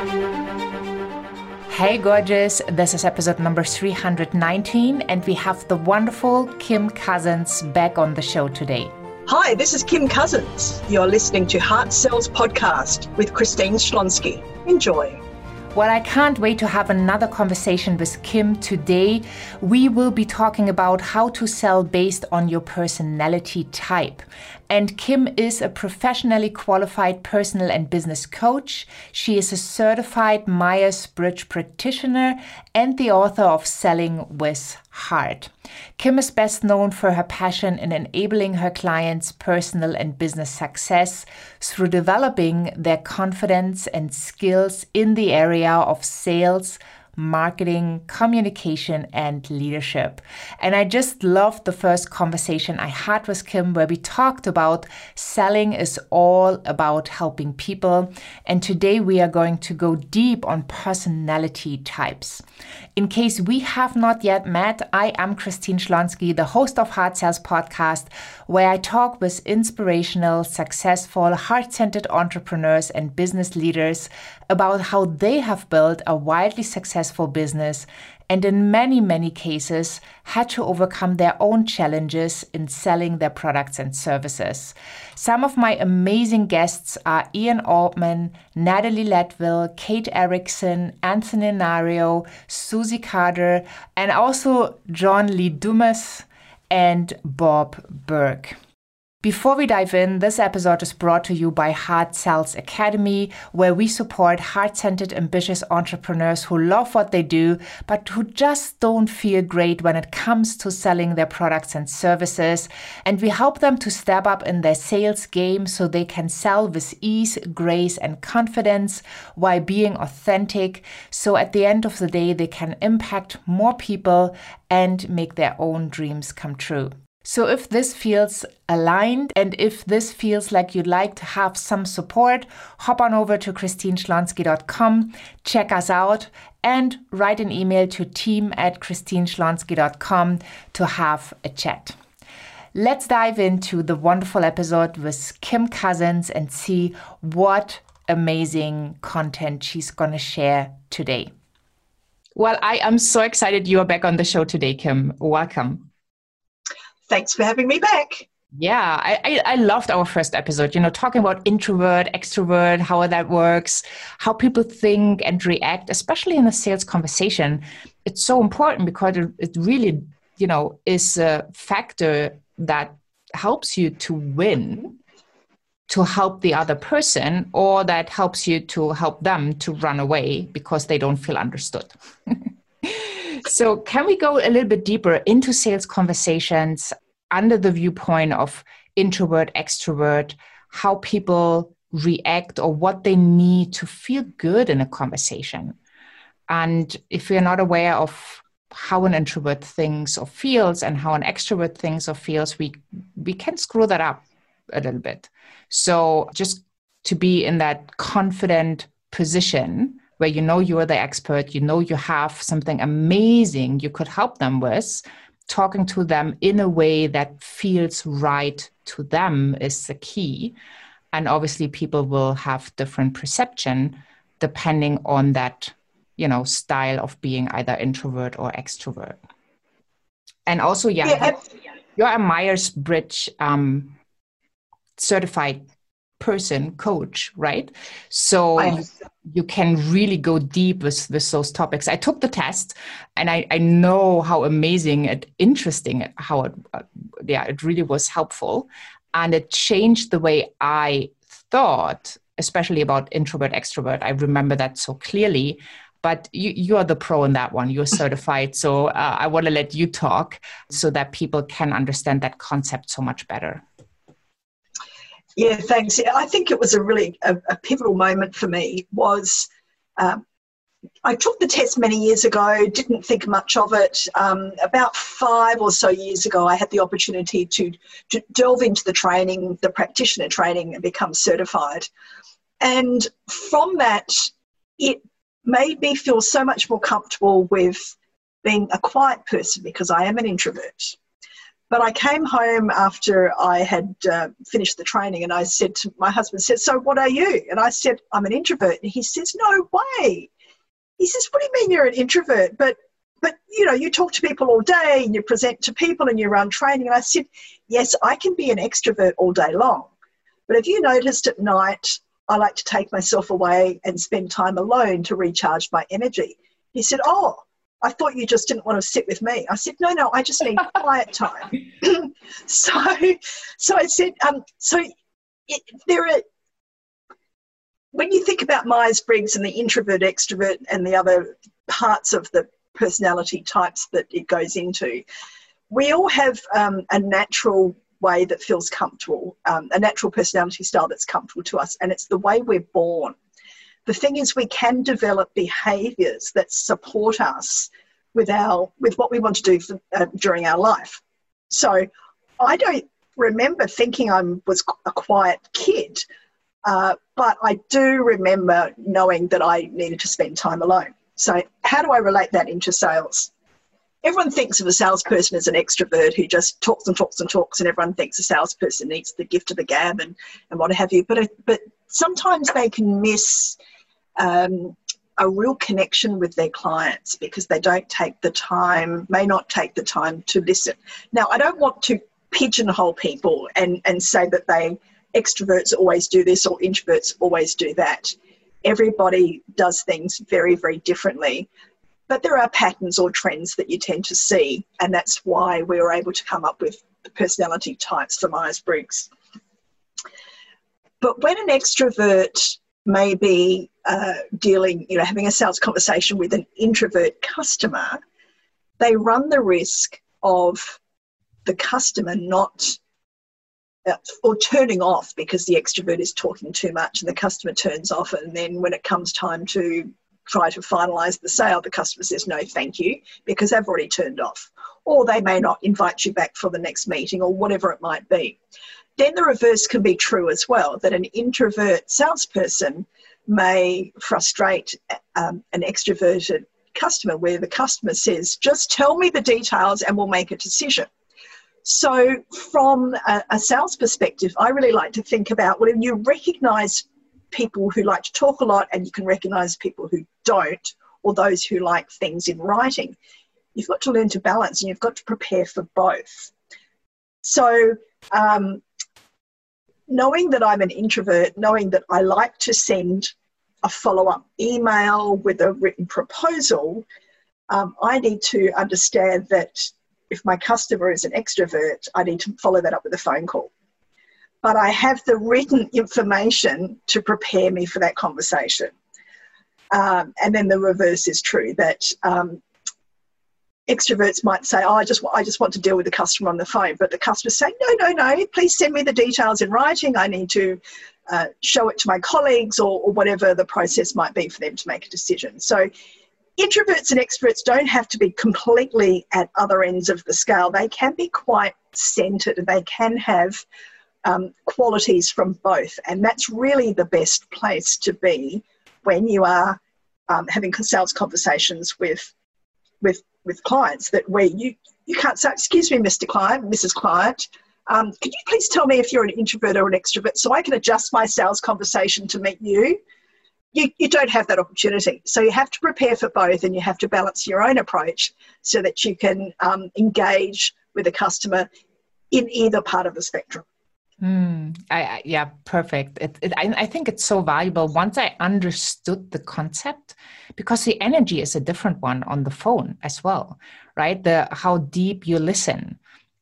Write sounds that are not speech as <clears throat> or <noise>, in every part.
Hey, gorgeous. This is episode number 319, and we have the wonderful Kim Cousins back on the show today. Hi, this is Kim Cousins. You're listening to Heart Sells Podcast with Christine Schlonski. Enjoy. Well, I can't wait to have another conversation with Kim today. We will be talking about how to sell based on your personality type. And Kim is a professionally qualified personal and business coach. She is a certified Myers Briggs practitioner and the author of Selling with Heart. Kim is best known for her passion in enabling her clients' personal and business success through developing their confidence and skills in the area of sales marketing, communication, and leadership. And I just loved the first conversation I had with Kim where we talked about selling is all about helping people. And today we are going to go deep on personality types. In case we have not yet met, I am Christine Schlonski, the host of Heart Sells podcast, where I talk with inspirational, successful, heart centered entrepreneurs and business leaders about how they have built a wildly successful business and in many, many cases had to overcome their own challenges in selling their products and services. Some of my amazing guests are Ian Altman, Natalie Ledwell, Kate Erickson, Anthony Iannarino, Susie Carder, and also John Lee Dumas and Bob Burg. Before we dive in, this episode is brought to you by Heart Sells Academy, where we support heart centered, ambitious entrepreneurs who love what they do, but who just don't feel great when it comes to selling their products and services. And we help them to step up in their sales game so they can sell with ease, grace, and confidence while being authentic. So at the end of the day, they can impact more people and make their own dreams come true. So, if this feels aligned and if this feels like you'd like to have some support, hop on over to christineschlonski.com, check us out, and write an email to team at christineschlonski.com to have a chat. Let's dive into the wonderful episode with Kim Cousins and see what amazing content she's going to share today. Well, I am so excited you are back on the show today, Kim. Welcome thanks for having me back. Yeah, I, I, loved our first episode, you know, talking about introvert, extrovert, how that works, how people think and react, especially in a sales conversation. It's so important because it, it really, you know, is a factor that helps you to win, to help the other person, or that helps you to help them to run away because they don't feel understood. <laughs> so, can we go a little bit deeper into sales conversations under the viewpoint of introvert, extrovert, how people react or what they need to feel good in a conversation? And if we're not aware of how an introvert thinks or feels and how an extrovert thinks or feels, we we can screw that up a little bit. So just to be in that confident position where you know you're the expert, you know you have something amazing you could help them with, talking to them in a way that feels right to them is the key. And obviously, people will have different perception depending on that, you know, style of being either introvert or extrovert. And also, yeah, yeah you're a Myers Briggs um, certified person coach right so you, can really go deep with, with those topics. I took the test and i, I know how amazing and interesting how it uh, yeah it really was helpful. And it changed the way i thought especially about introvert extrovert. I remember that so clearly. But you, you are the pro in that one. You're certified. So uh, i want to let you talk so that people can understand that concept so much better yeah, thanks. I think it was a really a, a pivotal moment for me. Was um, I took the test many years ago, didn't think much of it. Um, about five or so years ago, I had the opportunity to, to delve into the training, the practitioner training, and become certified. And from that, it made me feel so much more comfortable with being a quiet person because I am an introvert. But I came home after I had uh, finished the training and I said to my husband, said, So what are you? And I said, I'm an introvert. And he says, No way. He says, What do you mean you're an introvert? But but you know, you talk to people all day and you present to people and you run training. And I said, Yes, I can be an extrovert all day long. But have you noticed at night I like to take myself away and spend time alone to recharge my energy? He said, Oh, I thought you just didn't want to sit with me. I said, no, no, I just need quiet time. <clears throat> so, so I said, um, so it, there are, when you think about Myers-Briggs and the introvert, extrovert, and the other parts of the personality types that it goes into, we all have um, a natural way that feels comfortable, um, a natural personality style that's comfortable to us, and it's the way we're born. The thing is, we can develop behaviours that support us with our with what we want to do for, uh, during our life. So, I don't remember thinking I was a quiet kid, uh, but I do remember knowing that I needed to spend time alone. So, how do I relate that into sales? Everyone thinks of a salesperson as an extrovert who just talks and talks and talks, and everyone thinks a salesperson needs the gift of the gab and, and what have you. But, but sometimes they can miss um, a real connection with their clients because they don't take the time, may not take the time to listen. Now, I don't want to pigeonhole people and, and say that they extroverts always do this or introverts always do that. Everybody does things very, very differently. But there are patterns or trends that you tend to see, and that's why we were able to come up with the personality types for Myers Briggs. But when an extrovert may be uh, dealing, you know, having a sales conversation with an introvert customer, they run the risk of the customer not uh, or turning off because the extrovert is talking too much and the customer turns off and then when it comes time to try to finalize the sale. The customer says no thank you because they've already turned off. Or they may not invite you back for the next meeting or whatever it might be. Then the reverse can be true as well that an introvert salesperson may frustrate um, an extroverted customer where the customer says, just tell me the details and we'll make a decision. So, from a, a sales perspective, I really like to think about when you recognize people who like to talk a lot and you can recognize people who don't, or those who like things in writing, you've got to learn to balance and you've got to prepare for both. So, um, knowing that I'm an introvert, knowing that I like to send a follow up email with a written proposal, um, I need to understand that if my customer is an extrovert, I need to follow that up with a phone call. But I have the written information to prepare me for that conversation. Um, and then the reverse is true that um, extroverts might say, "Oh, I just I just want to deal with the customer on the phone," but the customer's saying, "No, no, no. Please send me the details in writing. I need to uh, show it to my colleagues or, or whatever the process might be for them to make a decision." So. Introverts and extroverts don't have to be completely at other ends of the scale. They can be quite centered. They can have um, qualities from both, and that's really the best place to be when you are um, having sales conversations with with with clients that where you you can't say, "Excuse me, Mr. Client, Mrs. Client, um, could you please tell me if you're an introvert or an extrovert so I can adjust my sales conversation to meet you?" You, you don't have that opportunity. So you have to prepare for both and you have to balance your own approach so that you can um, engage with a customer in either part of the spectrum. Mm, I, I, yeah, perfect. It, it, I, I think it's so valuable once I understood the concept, because the energy is a different one on the phone as well, right? The how deep you listen,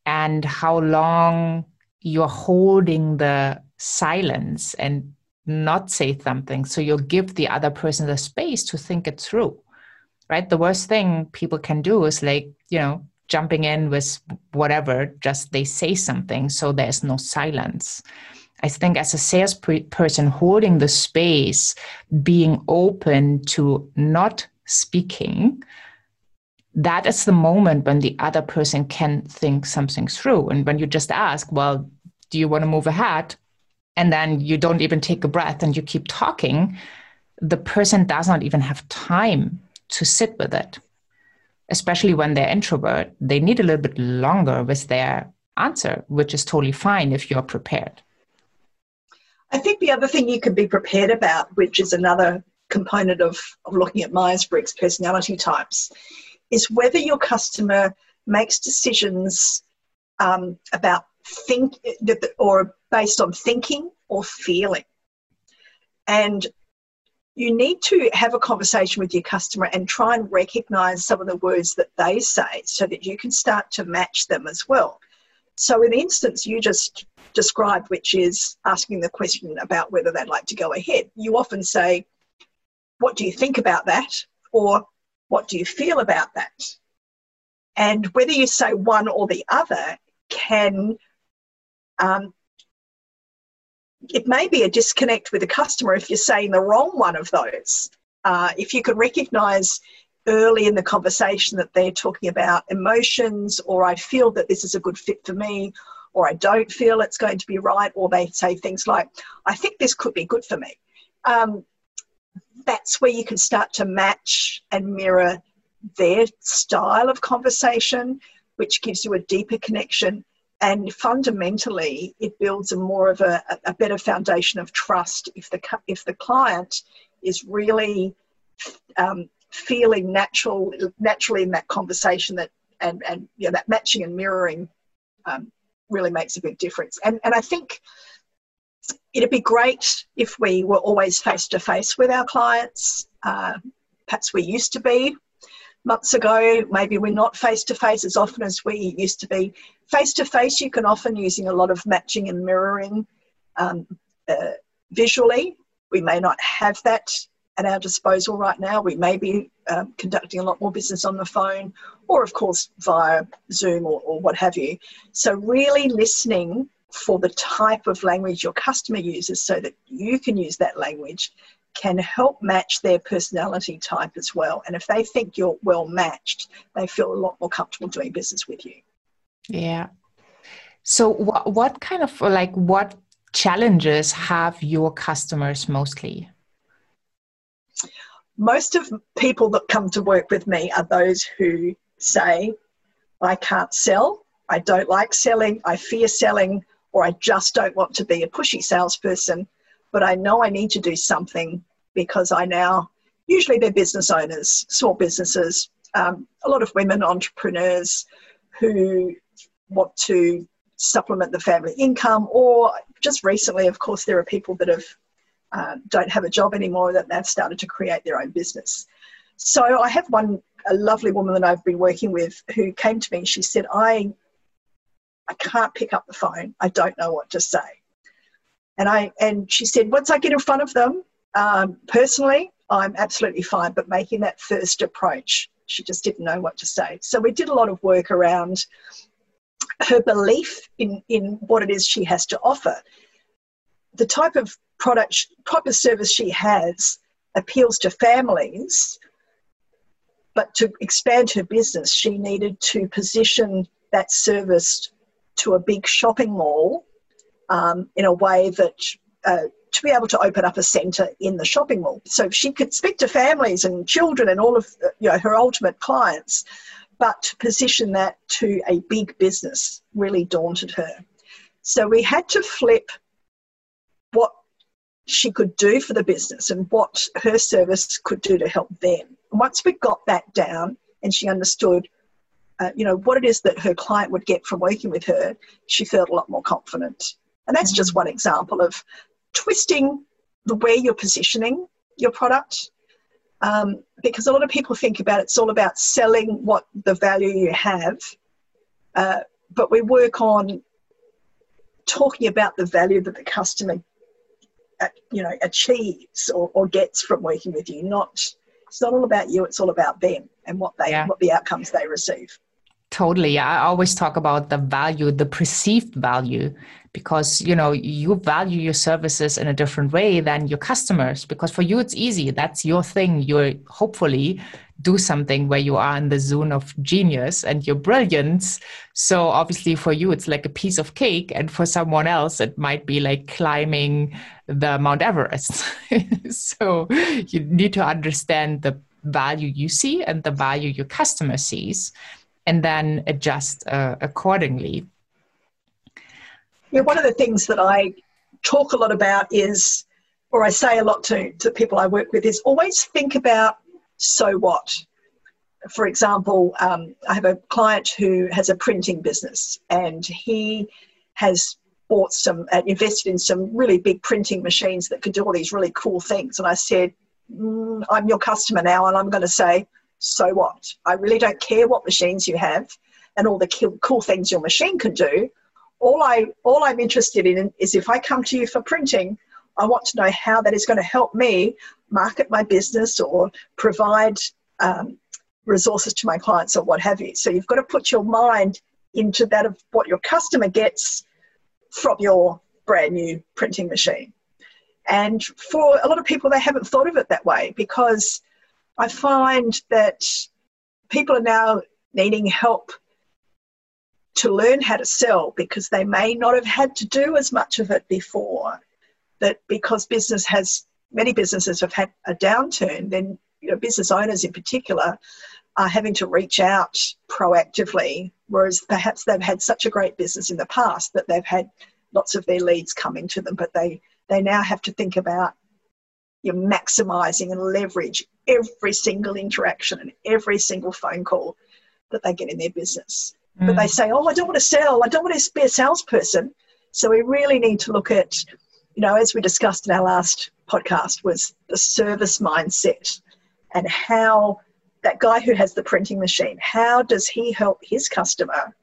and how long you're holding the silence and not say something, so you'll give the other person the space to think it through, right? The worst thing people can do is like you know jumping in with whatever, just they say something, so there's no silence. I think as a salesperson, holding the space, being open to not speaking, that is the moment when the other person can think something through. And when you just ask, well, do you want to move ahead? And then you don't even take a breath and you keep talking, the person does not even have time to sit with it especially when they're introvert, they need a little bit longer with their answer, which is totally fine if you're prepared. I think the other thing you can be prepared about, which is another component of, of looking at Myers Briggs personality types, is whether your customer makes decisions um, about think or based on thinking or feeling. And you need to have a conversation with your customer and try and recognize some of the words that they say so that you can start to match them as well. So, in the instance you just described, which is asking the question about whether they'd like to go ahead, you often say, What do you think about that? Or what do you feel about that? And whether you say one or the other can, um, it may be a disconnect with the customer if you're saying the wrong one of those. Uh, if you can recognize early in the conversation that they're talking about emotions, or I feel that this is a good fit for me, or I don't feel it's going to be right, or they say things like, I think this could be good for me. Um, that's where you can start to match and mirror their style of conversation, which gives you a deeper connection. And fundamentally, it builds a more of a, a better foundation of trust if the if the client is really um, feeling natural naturally in that conversation that and and you know that matching and mirroring um, really makes a big difference. And and i think it'd be great if we were always face to face with our clients uh, perhaps we used to be months ago maybe we're not face to face as often as we used to be face to face you can often using a lot of matching and mirroring um, uh, visually we may not have that at our disposal right now. We may be um, conducting a lot more business on the phone or, of course, via Zoom or, or what have you. So, really listening for the type of language your customer uses so that you can use that language can help match their personality type as well. And if they think you're well matched, they feel a lot more comfortable doing business with you. Yeah. So, what, what kind of like what challenges have your customers mostly? most of people that come to work with me are those who say, I can't sell, I don't like selling, I fear selling, or I just don't want to be a pushy salesperson, but I know I need to do something because I now, usually they're business owners, small businesses, um, a lot of women entrepreneurs who want to supplement the family income, or just recently, of course, there are people that have uh, don't have a job anymore, that they've started to create their own business. So I have one, a lovely woman that I've been working with who came to me and she said, I, I can't pick up the phone. I don't know what to say. And I, and she said, once I get in front of them, um, personally, I'm absolutely fine, but making that first approach, she just didn't know what to say. So we did a lot of work around her belief in, in what it is she has to offer. The type of product of service she has appeals to families but to expand her business she needed to position that service to a big shopping mall um, in a way that uh, to be able to open up a centre in the shopping mall so she could speak to families and children and all of you know her ultimate clients but to position that to a big business really daunted her so we had to flip what she could do for the business and what her service could do to help them. once we got that down and she understood, uh, you know, what it is that her client would get from working with her, she felt a lot more confident. And that's mm-hmm. just one example of twisting the way you're positioning your product. Um, because a lot of people think about it's all about selling what the value you have, uh, but we work on talking about the value that the customer you know achieves or, or gets from working with you not it's not all about you it's all about them and what they yeah. what the outcomes they receive totally i always talk about the value the perceived value because you know you value your services in a different way than your customers because for you it's easy that's your thing you're hopefully do something where you are in the zone of genius and your brilliance. So obviously for you, it's like a piece of cake. And for someone else, it might be like climbing the Mount Everest. <laughs> so you need to understand the value you see and the value your customer sees and then adjust uh, accordingly. Yeah, one of the things that I talk a lot about is, or I say a lot to, to people I work with, is always think about so what. For example, um, I have a client who has a printing business and he has bought some, uh, invested in some really big printing machines that could do all these really cool things. And I said, mm, I'm your customer now, and I'm going to say, so what? I really don't care what machines you have and all the cool things your machine can do. All I all I'm interested in is if I come to you for printing, I want to know how that is going to help me market my business or provide um, resources to my clients or what have you. So you've got to put your mind into that of what your customer gets from your brand new printing machine. And for a lot of people, they haven't thought of it that way because I find that people are now needing help to learn how to sell because they may not have had to do as much of it before. That because business has, many businesses have had a downturn, then you know, business owners in particular are having to reach out proactively, whereas perhaps they've had such a great business in the past that they've had lots of their leads coming to them, but they, they now have to think about you know, maximizing and leverage every single interaction and every single phone call that they get in their business. Mm. But they mm. say, oh, I don't want to sell, I don't want to be a salesperson. So we really need to look at, you know, as we discussed in our last podcast, was the service mindset and how that guy who has the printing machine, how does he help his customer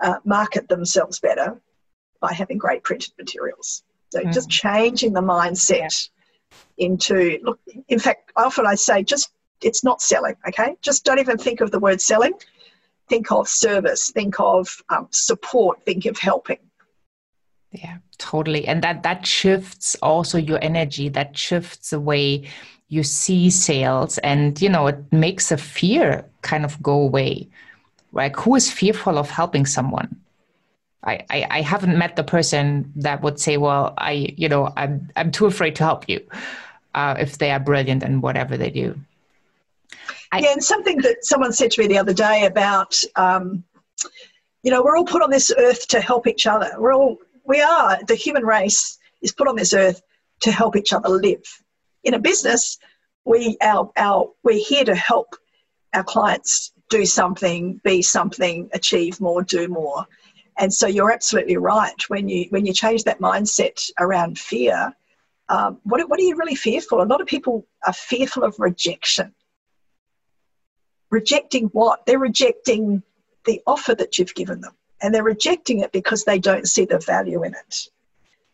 uh, market themselves better by having great printed materials? So mm. just changing the mindset yeah. into look. In fact, often I say just it's not selling. Okay, just don't even think of the word selling. Think of service. Think of um, support. Think of helping. Yeah, totally. And that that shifts also your energy. That shifts the way you see sales and you know it makes a fear kind of go away like who is fearful of helping someone I, I, I haven't met the person that would say well i you know i'm i'm too afraid to help you uh, if they are brilliant and whatever they do I, yeah and something that someone said to me the other day about um, you know we're all put on this earth to help each other we're all we are the human race is put on this earth to help each other live in a business, we our, our we're here to help our clients do something, be something, achieve more, do more. And so you're absolutely right. When you when you change that mindset around fear, um, what what are you really fearful? A lot of people are fearful of rejection. Rejecting what? They're rejecting the offer that you've given them, and they're rejecting it because they don't see the value in it.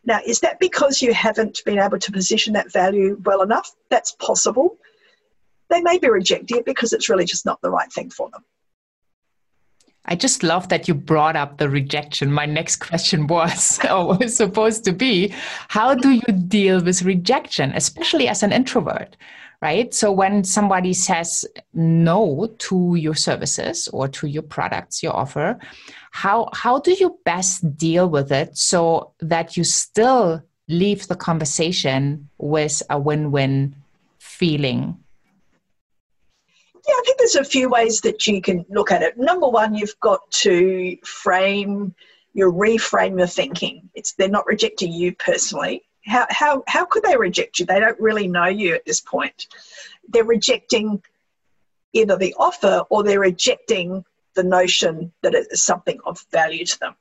Now, is that because you haven't been able to position that value well enough? That's possible. They may be rejecting it because it's really just not the right thing for them. I just love that you brought up the rejection. My next question was, <laughs> or was supposed to be, how do you deal with rejection, especially as an introvert? Right. So when somebody says no to your services or to your products, your offer, how how do you best deal with it so that you still leave the conversation with a win-win feeling yeah i think there's a few ways that you can look at it number one you've got to frame your reframe your thinking it's they're not rejecting you personally how, how, how could they reject you they don't really know you at this point they're rejecting either the offer or they're rejecting the notion that it is something of value to them.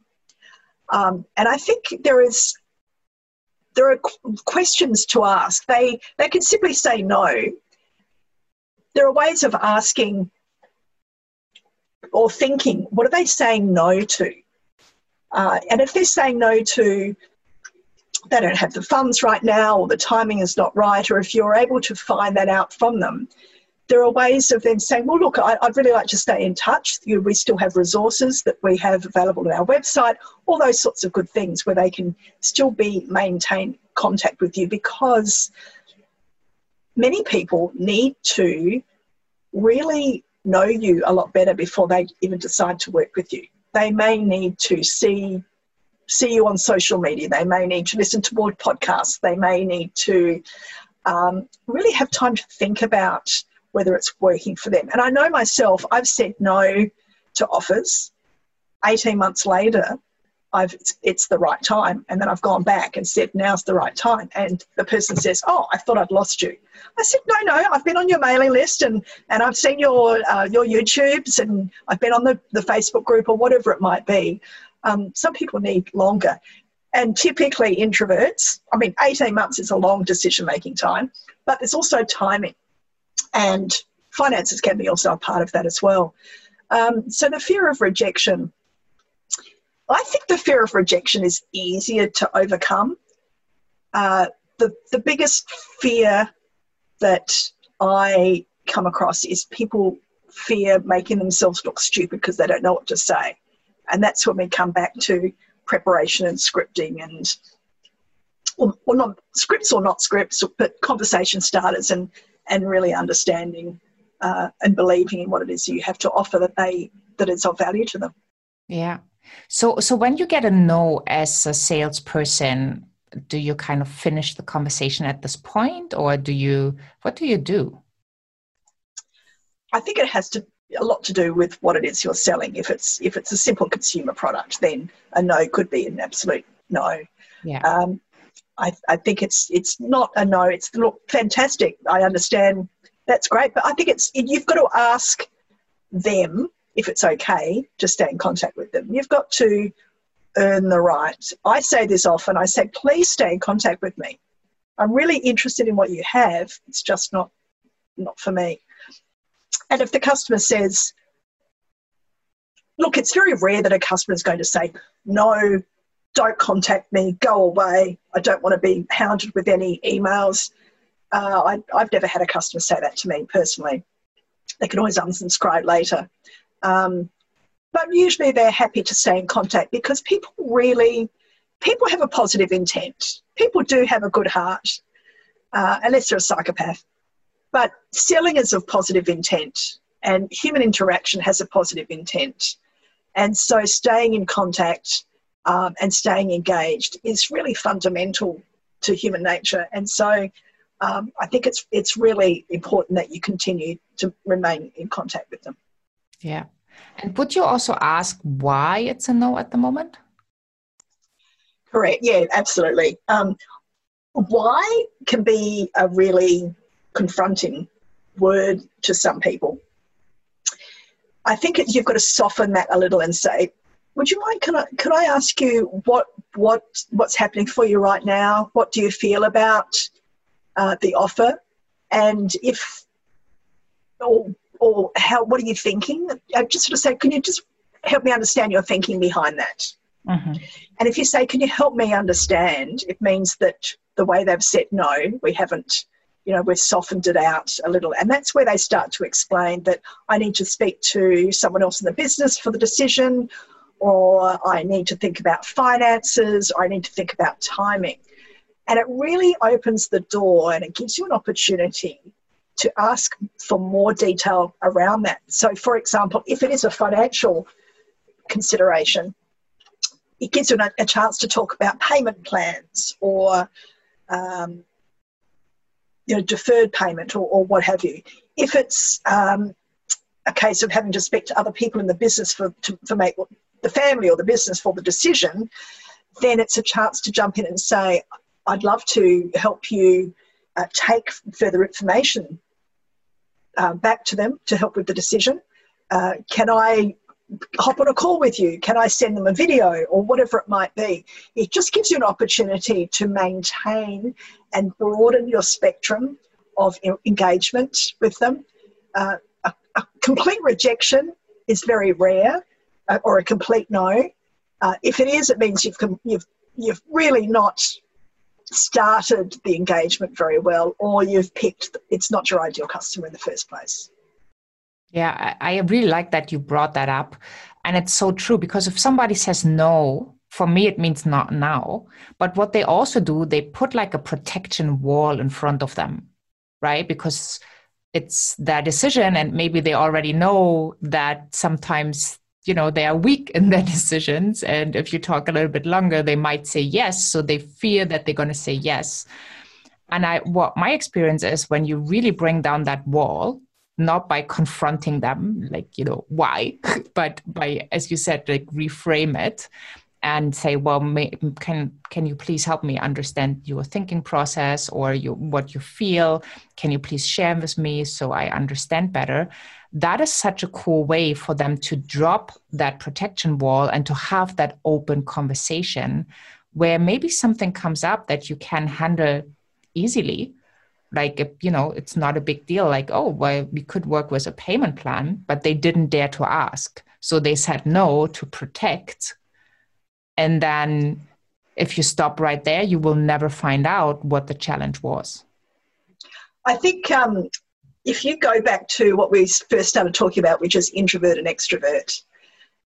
Um, and I think there is there are questions to ask. They they can simply say no. There are ways of asking or thinking. What are they saying no to? Uh, and if they're saying no to, they don't have the funds right now, or the timing is not right, or if you're able to find that out from them, there are ways of then saying, well, look, I, would really like to stay in touch. We still have resources that we have available on our website, all those sorts of good things where they can still be maintain contact with you because many people need to really know you a lot better before they even decide to work with you. They may need to see see you on social media. They may need to listen to more podcasts. They may need to um, really have time to think about whether it's working for them. And I know myself, I've said no to offers. 18 months later, I've it's, it's, the right time, and then I've gone back and said now's the right time, and the person says, "Oh, I thought I'd lost you." I said, "No, no, I've been on your mailing list, and and I've seen your uh, your YouTubes, and I've been on the the Facebook group or whatever it might be." Um, some people need longer, and typically introverts. I mean, eighteen months is a long decision making time, but there's also timing, and finances can be also a part of that as well. Um, so the fear of rejection I think the fear of rejection is easier to overcome. Uh, the, the biggest fear that I come across is people fear making themselves look stupid because they don't know what to say. And that's when we come back to preparation and scripting and or, or not scripts or not scripts, but conversation starters and and really understanding uh, and believing in what it is you have to offer that they that is of value to them. Yeah, so, so when you get a no as a salesperson, do you kind of finish the conversation at this point, or do you? What do you do? I think it has to a lot to do with what it is you're selling. If it's if it's a simple consumer product, then a no could be an absolute no. Yeah. Um, I, I think it's it's not a no. It's look fantastic. I understand. That's great, but I think it's you've got to ask them if it's okay to stay in contact with them. You've got to earn the right. I say this often I say, please stay in contact with me. I'm really interested in what you have. It's just not not for me. And if the customer says, look, it's very rare that a customer is going to say, no, don't contact me, go away. I don't want to be hounded with any emails. Uh, I, I've never had a customer say that to me personally. They can always unsubscribe later. Um, but usually they're happy to stay in contact because people really, people have a positive intent. People do have a good heart, uh, unless they're a psychopath. But selling is of positive intent, and human interaction has a positive intent. And so staying in contact um, and staying engaged is really fundamental to human nature. And so um, I think it's it's really important that you continue to remain in contact with them. Yeah. And would you also ask why it's a no at the moment? Correct. Yeah, absolutely. Um, why can be a really confronting word to some people. I think you've got to soften that a little and say, "Would you mind? Can I can I ask you what what what's happening for you right now? What do you feel about uh, the offer? And if or or how what are you thinking? I just sort of say can you just help me understand your thinking behind that? Mm-hmm. and if you say can you help me understand it means that the way they've said no we haven't you know we've softened it out a little. And that's where they start to explain that i need to speak to someone else in the business for the decision or i need to think about finances or i need to think about timing. And it really opens the door and it gives you an opportunity to ask for more detail around that. So, for example, if it is a financial consideration, it gives you a, chance to talk about payment plans or um, you know, deferred payment or, or, what have you. If it's um, a case of having to speak to other people in the business for, to, for make the family or the business for the decision, then it's a chance to jump in and say, I'd love to help you uh, take further information uh, back to them to help with the decision. Uh, can I hop on a call with you? Can I send them a video or whatever it might be? It just gives you an opportunity to maintain and broaden your spectrum of engagement with them. Uh, a, a, complete rejection is very rare, uh, or a complete no. Uh, if it is, it means you've you've you've really not started the engagement very well or you've picked it's not your ideal customer in the first place. Yeah i really like that you brought that up. And it's so true because if somebody says no for me it means not now. But what they also do they put like a protection wall in front of them right? Because it's their decision and maybe they already know that sometimes you know they are weak in their <laughs> decisions and if you talk a little bit longer they might say yes so they fear that they're going to say yes and i what my experience is when you really bring down that wall not by confronting them like you know why <laughs> but by as you said like reframe it and say, well, may, can can you please help me understand your thinking process or you, what you feel? Can you please share with me so I understand better? That is such a cool way for them to drop that protection wall and to have that open conversation where maybe something comes up that you can handle easily. Like you know it's not a big deal like oh well we could work with a payment plan but they didn't dare to ask. So they said no to protect. And then if you stop right there you will never find out what the challenge was. I think um, if you go back to what we first started talking about which is introvert and extrovert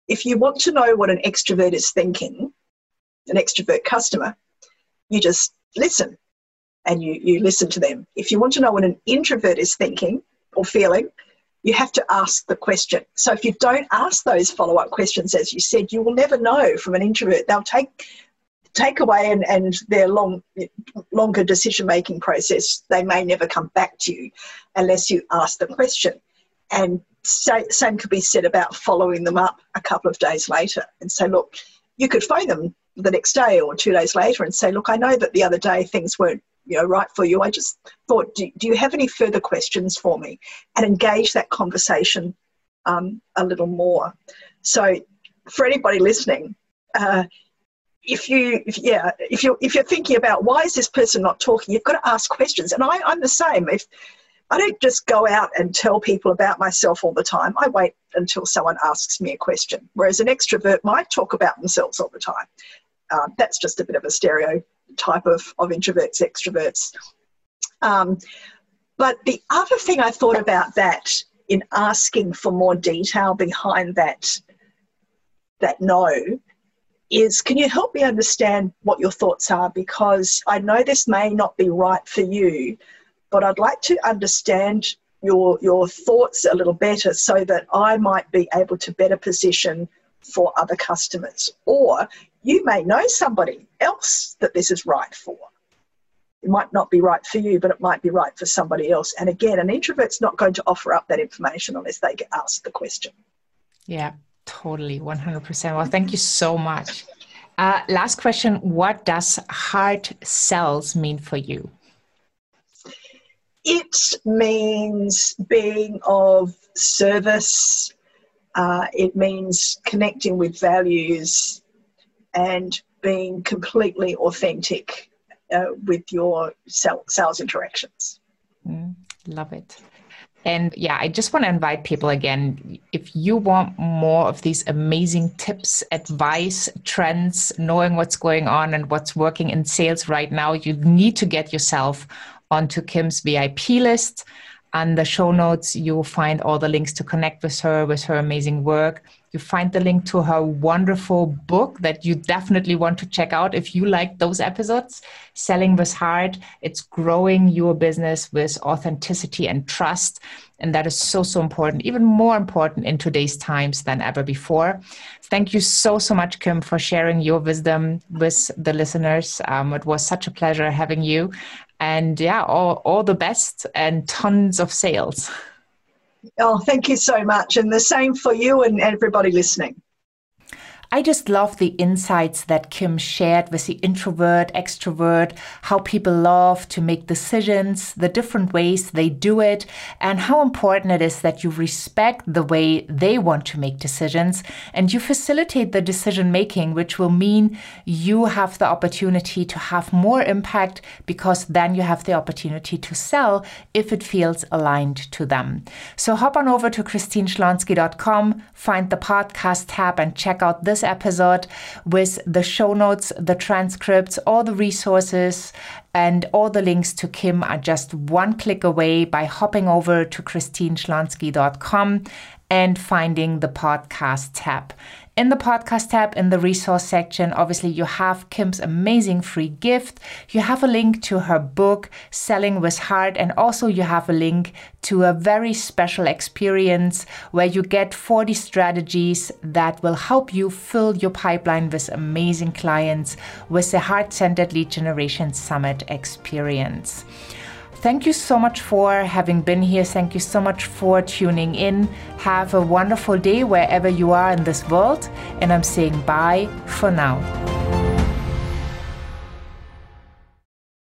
if you want to know what an extrovert is thinking an extrovert customer you just listen and you, you listen to them. If you want to know what an introvert is thinking or feeling, you have to ask the question. So if you don't ask those follow up questions, as you said, you will never know from an introvert. They'll take take away and, and their long longer decision making process, they may never come back to you unless you ask the question. And say, same could be said about following them up a couple of days later and say, look, you could phone them the next day or two days later and say, look, I know that the other day things weren't you know right for you. I just thought do, do you have any further questions for me and engage that conversation um, a little more. So for anybody listening uh, if you if, yeah if you if you're thinking about why is this person not talking you've got to ask questions. And I, i'm the same. If i don't just go out and tell people about myself all the time. I wait until someone asks me a question. Whereas an extrovert might talk about themselves all the time. Uh, that's just a bit of a stereotype of, of introverts, extroverts. Um, but the other thing I thought about that in asking for more detail behind that, that no is can you help me understand what your thoughts are? Because I know this may not be right for you, but I'd like to understand your, your thoughts a little better so that I might be able to better position for other customers. Or you may know somebody else that this is right for. It might not be right for you, but it might be right for somebody else. And again, an introvert's not going to offer up that information unless they get asked the question. Yeah, totally, 100%. Well, thank you so much. Uh, last question What does Heart Sells mean for you? It means being of service, uh, it means connecting with values and being completely authentic uh, with your sales interactions. Mm, love it. And yeah, I just want to invite people again if you want more of these amazing tips, advice, trends, knowing what's going on and what's working in sales right now, you need to get yourself onto Kim's VIP list. On the show notes, you'll find all the links to connect with her, with her amazing work. You find the link to her wonderful book that you definitely want to check out if you like those episodes. Selling with Heart. It's growing your business with authenticity and trust. And that is so, so important, even more important in today's times than ever before. Thank you so, so much, Kim, for sharing your wisdom with the listeners. Um, it was such a pleasure having you. And yeah, all, all the best and tons of sales. Oh, thank you so much. And the same for you and everybody listening. I just love the insights that Kim shared with the introvert, extrovert, how people love to make decisions, the different ways they do it, and how important it is that you respect the way they want to make decisions and you facilitate the decision making, which will mean you have the opportunity to have more impact because then you have the opportunity to sell if it feels aligned to them. So hop on over to christineschlonski.com, find the podcast tab, and check out this episode with the show notes, the transcripts, all the resources, and all the links to Kim are just one click away by hopping over to christineschlonski.com and finding the podcast tab. In the podcast tab, in the resource section, obviously you have Kim's amazing free gift. You have a link to her book, Selling with Heart, and also you have a link to a very special experience where you get 40 strategies that will help you fill your pipeline with amazing clients with the Heart Centered Lead Generation Summit experience. Thank you so much for having been here. Thank you so much for tuning in. Have a wonderful day wherever you are in this world. And I'm saying bye for now.